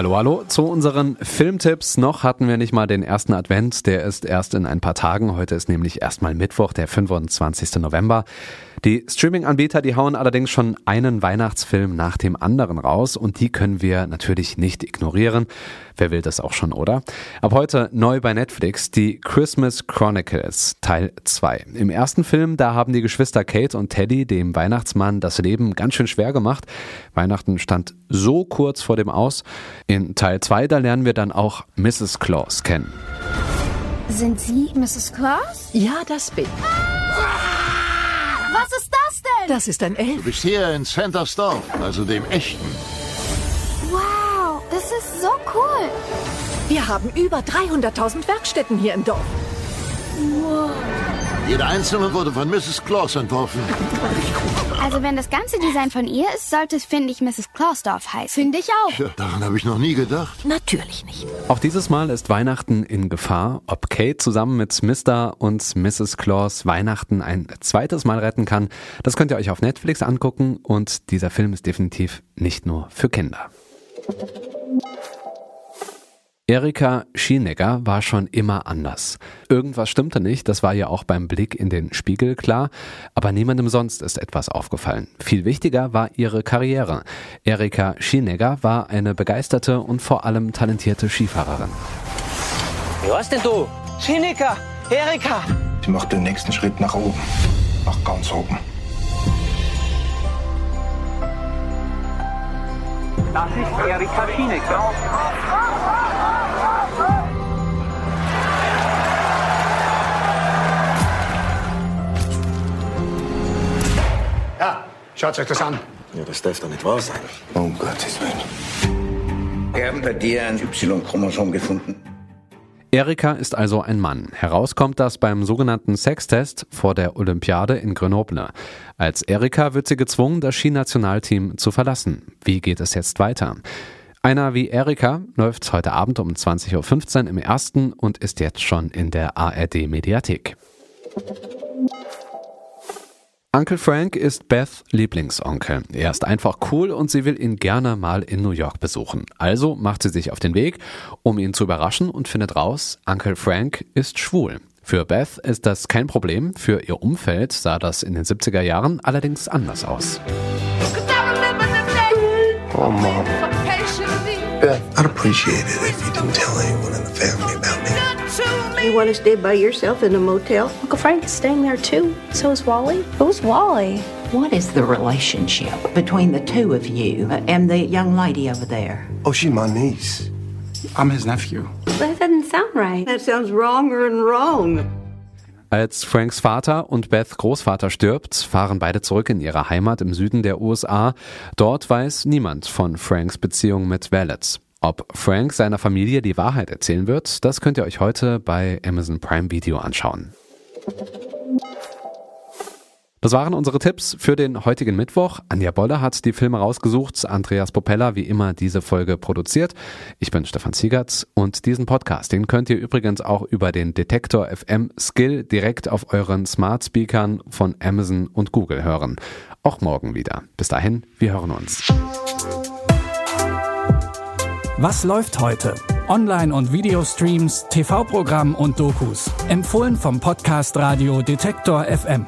Hallo, hallo zu unseren Filmtipps. Noch hatten wir nicht mal den ersten Advent, der ist erst in ein paar Tagen. Heute ist nämlich erstmal Mittwoch, der 25. November. Die Streaming-Anbieter, die hauen allerdings schon einen Weihnachtsfilm nach dem anderen raus und die können wir natürlich nicht ignorieren. Wer will das auch schon, oder? Ab heute neu bei Netflix die Christmas Chronicles Teil 2. Im ersten Film, da haben die Geschwister Kate und Teddy dem Weihnachtsmann das Leben ganz schön schwer gemacht. Weihnachten stand so kurz vor dem Aus. In Teil 2, da lernen wir dann auch Mrs. Claus kennen. Sind Sie Mrs. Claus? Ja, das bin ich. Was ist das denn? Das ist ein Elf. Du bist hier in Santa's Dorf, also dem echten. Wow, das ist so cool. Wir haben über 300.000 Werkstätten hier im Dorf. Wow. Jede einzelne wurde von Mrs. Claus entworfen. Also wenn das ganze Design von ihr ist, sollte es, finde ich, Mrs. Clausdorf heißen. Finde ich auch. Ja, daran habe ich noch nie gedacht. Natürlich nicht. Auch dieses Mal ist Weihnachten in Gefahr. Ob Kate zusammen mit Mr. und Mrs. Claus Weihnachten ein zweites Mal retten kann, das könnt ihr euch auf Netflix angucken und dieser Film ist definitiv nicht nur für Kinder. Erika Schienegger war schon immer anders. Irgendwas stimmte nicht, das war ja auch beim Blick in den Spiegel klar, aber niemandem sonst ist etwas aufgefallen. Viel wichtiger war ihre Karriere. Erika Schienegger war eine begeisterte und vor allem talentierte Skifahrerin. Was denn du? Schienegger, Erika! Sie macht den nächsten Schritt nach oben, nach ganz oben. Das ist Erika Schienegger. Schaut euch das an. Ja, das darf doch nicht wahr sein. Um Gottes Willen. Wir haben bei dir ein Y-Chromosom gefunden. Erika ist also ein Mann. Herauskommt das beim sogenannten Sextest vor der Olympiade in Grenoble. Als Erika wird sie gezwungen, das Skinationalteam zu verlassen. Wie geht es jetzt weiter? Einer wie Erika läuft heute Abend um 20.15 Uhr im ersten und ist jetzt schon in der ARD Mediathek. Uncle Frank ist Beths Lieblingsonkel. Er ist einfach cool und sie will ihn gerne mal in New York besuchen. Also macht sie sich auf den Weg, um ihn zu überraschen und findet raus, Uncle Frank ist schwul. Für Beth ist das kein Problem, für ihr Umfeld sah das in den 70er Jahren allerdings anders aus. Oh, Mom. Beth, I'd appreciate it if you didn't tell anyone in the family about me. You want to stay by yourself in a motel? Uncle Frank is staying there too. So is Wally. Who's Wally? What is the relationship between the two of you and the young lady over there? Oh, she's my niece. I'm his nephew. That doesn't sound right. That sounds wronger and wrong. Als Franks Vater und Beth Großvater stirbt, fahren beide zurück in ihre Heimat im Süden der USA. Dort weiß niemand von Franks Beziehung mit Valets. Ob Frank seiner Familie die Wahrheit erzählen wird, das könnt ihr euch heute bei Amazon Prime Video anschauen. Das waren unsere Tipps für den heutigen Mittwoch. Anja Bolle hat die Filme rausgesucht, Andreas Popella wie immer diese Folge produziert. Ich bin Stefan Ziegertz und diesen Podcast, den könnt ihr übrigens auch über den Detektor FM Skill direkt auf euren Smart Speakern von Amazon und Google hören. Auch morgen wieder. Bis dahin, wir hören uns. Was läuft heute? Online- und Videostreams, TV-Programm und Dokus. Empfohlen vom Podcast Radio Detektor FM.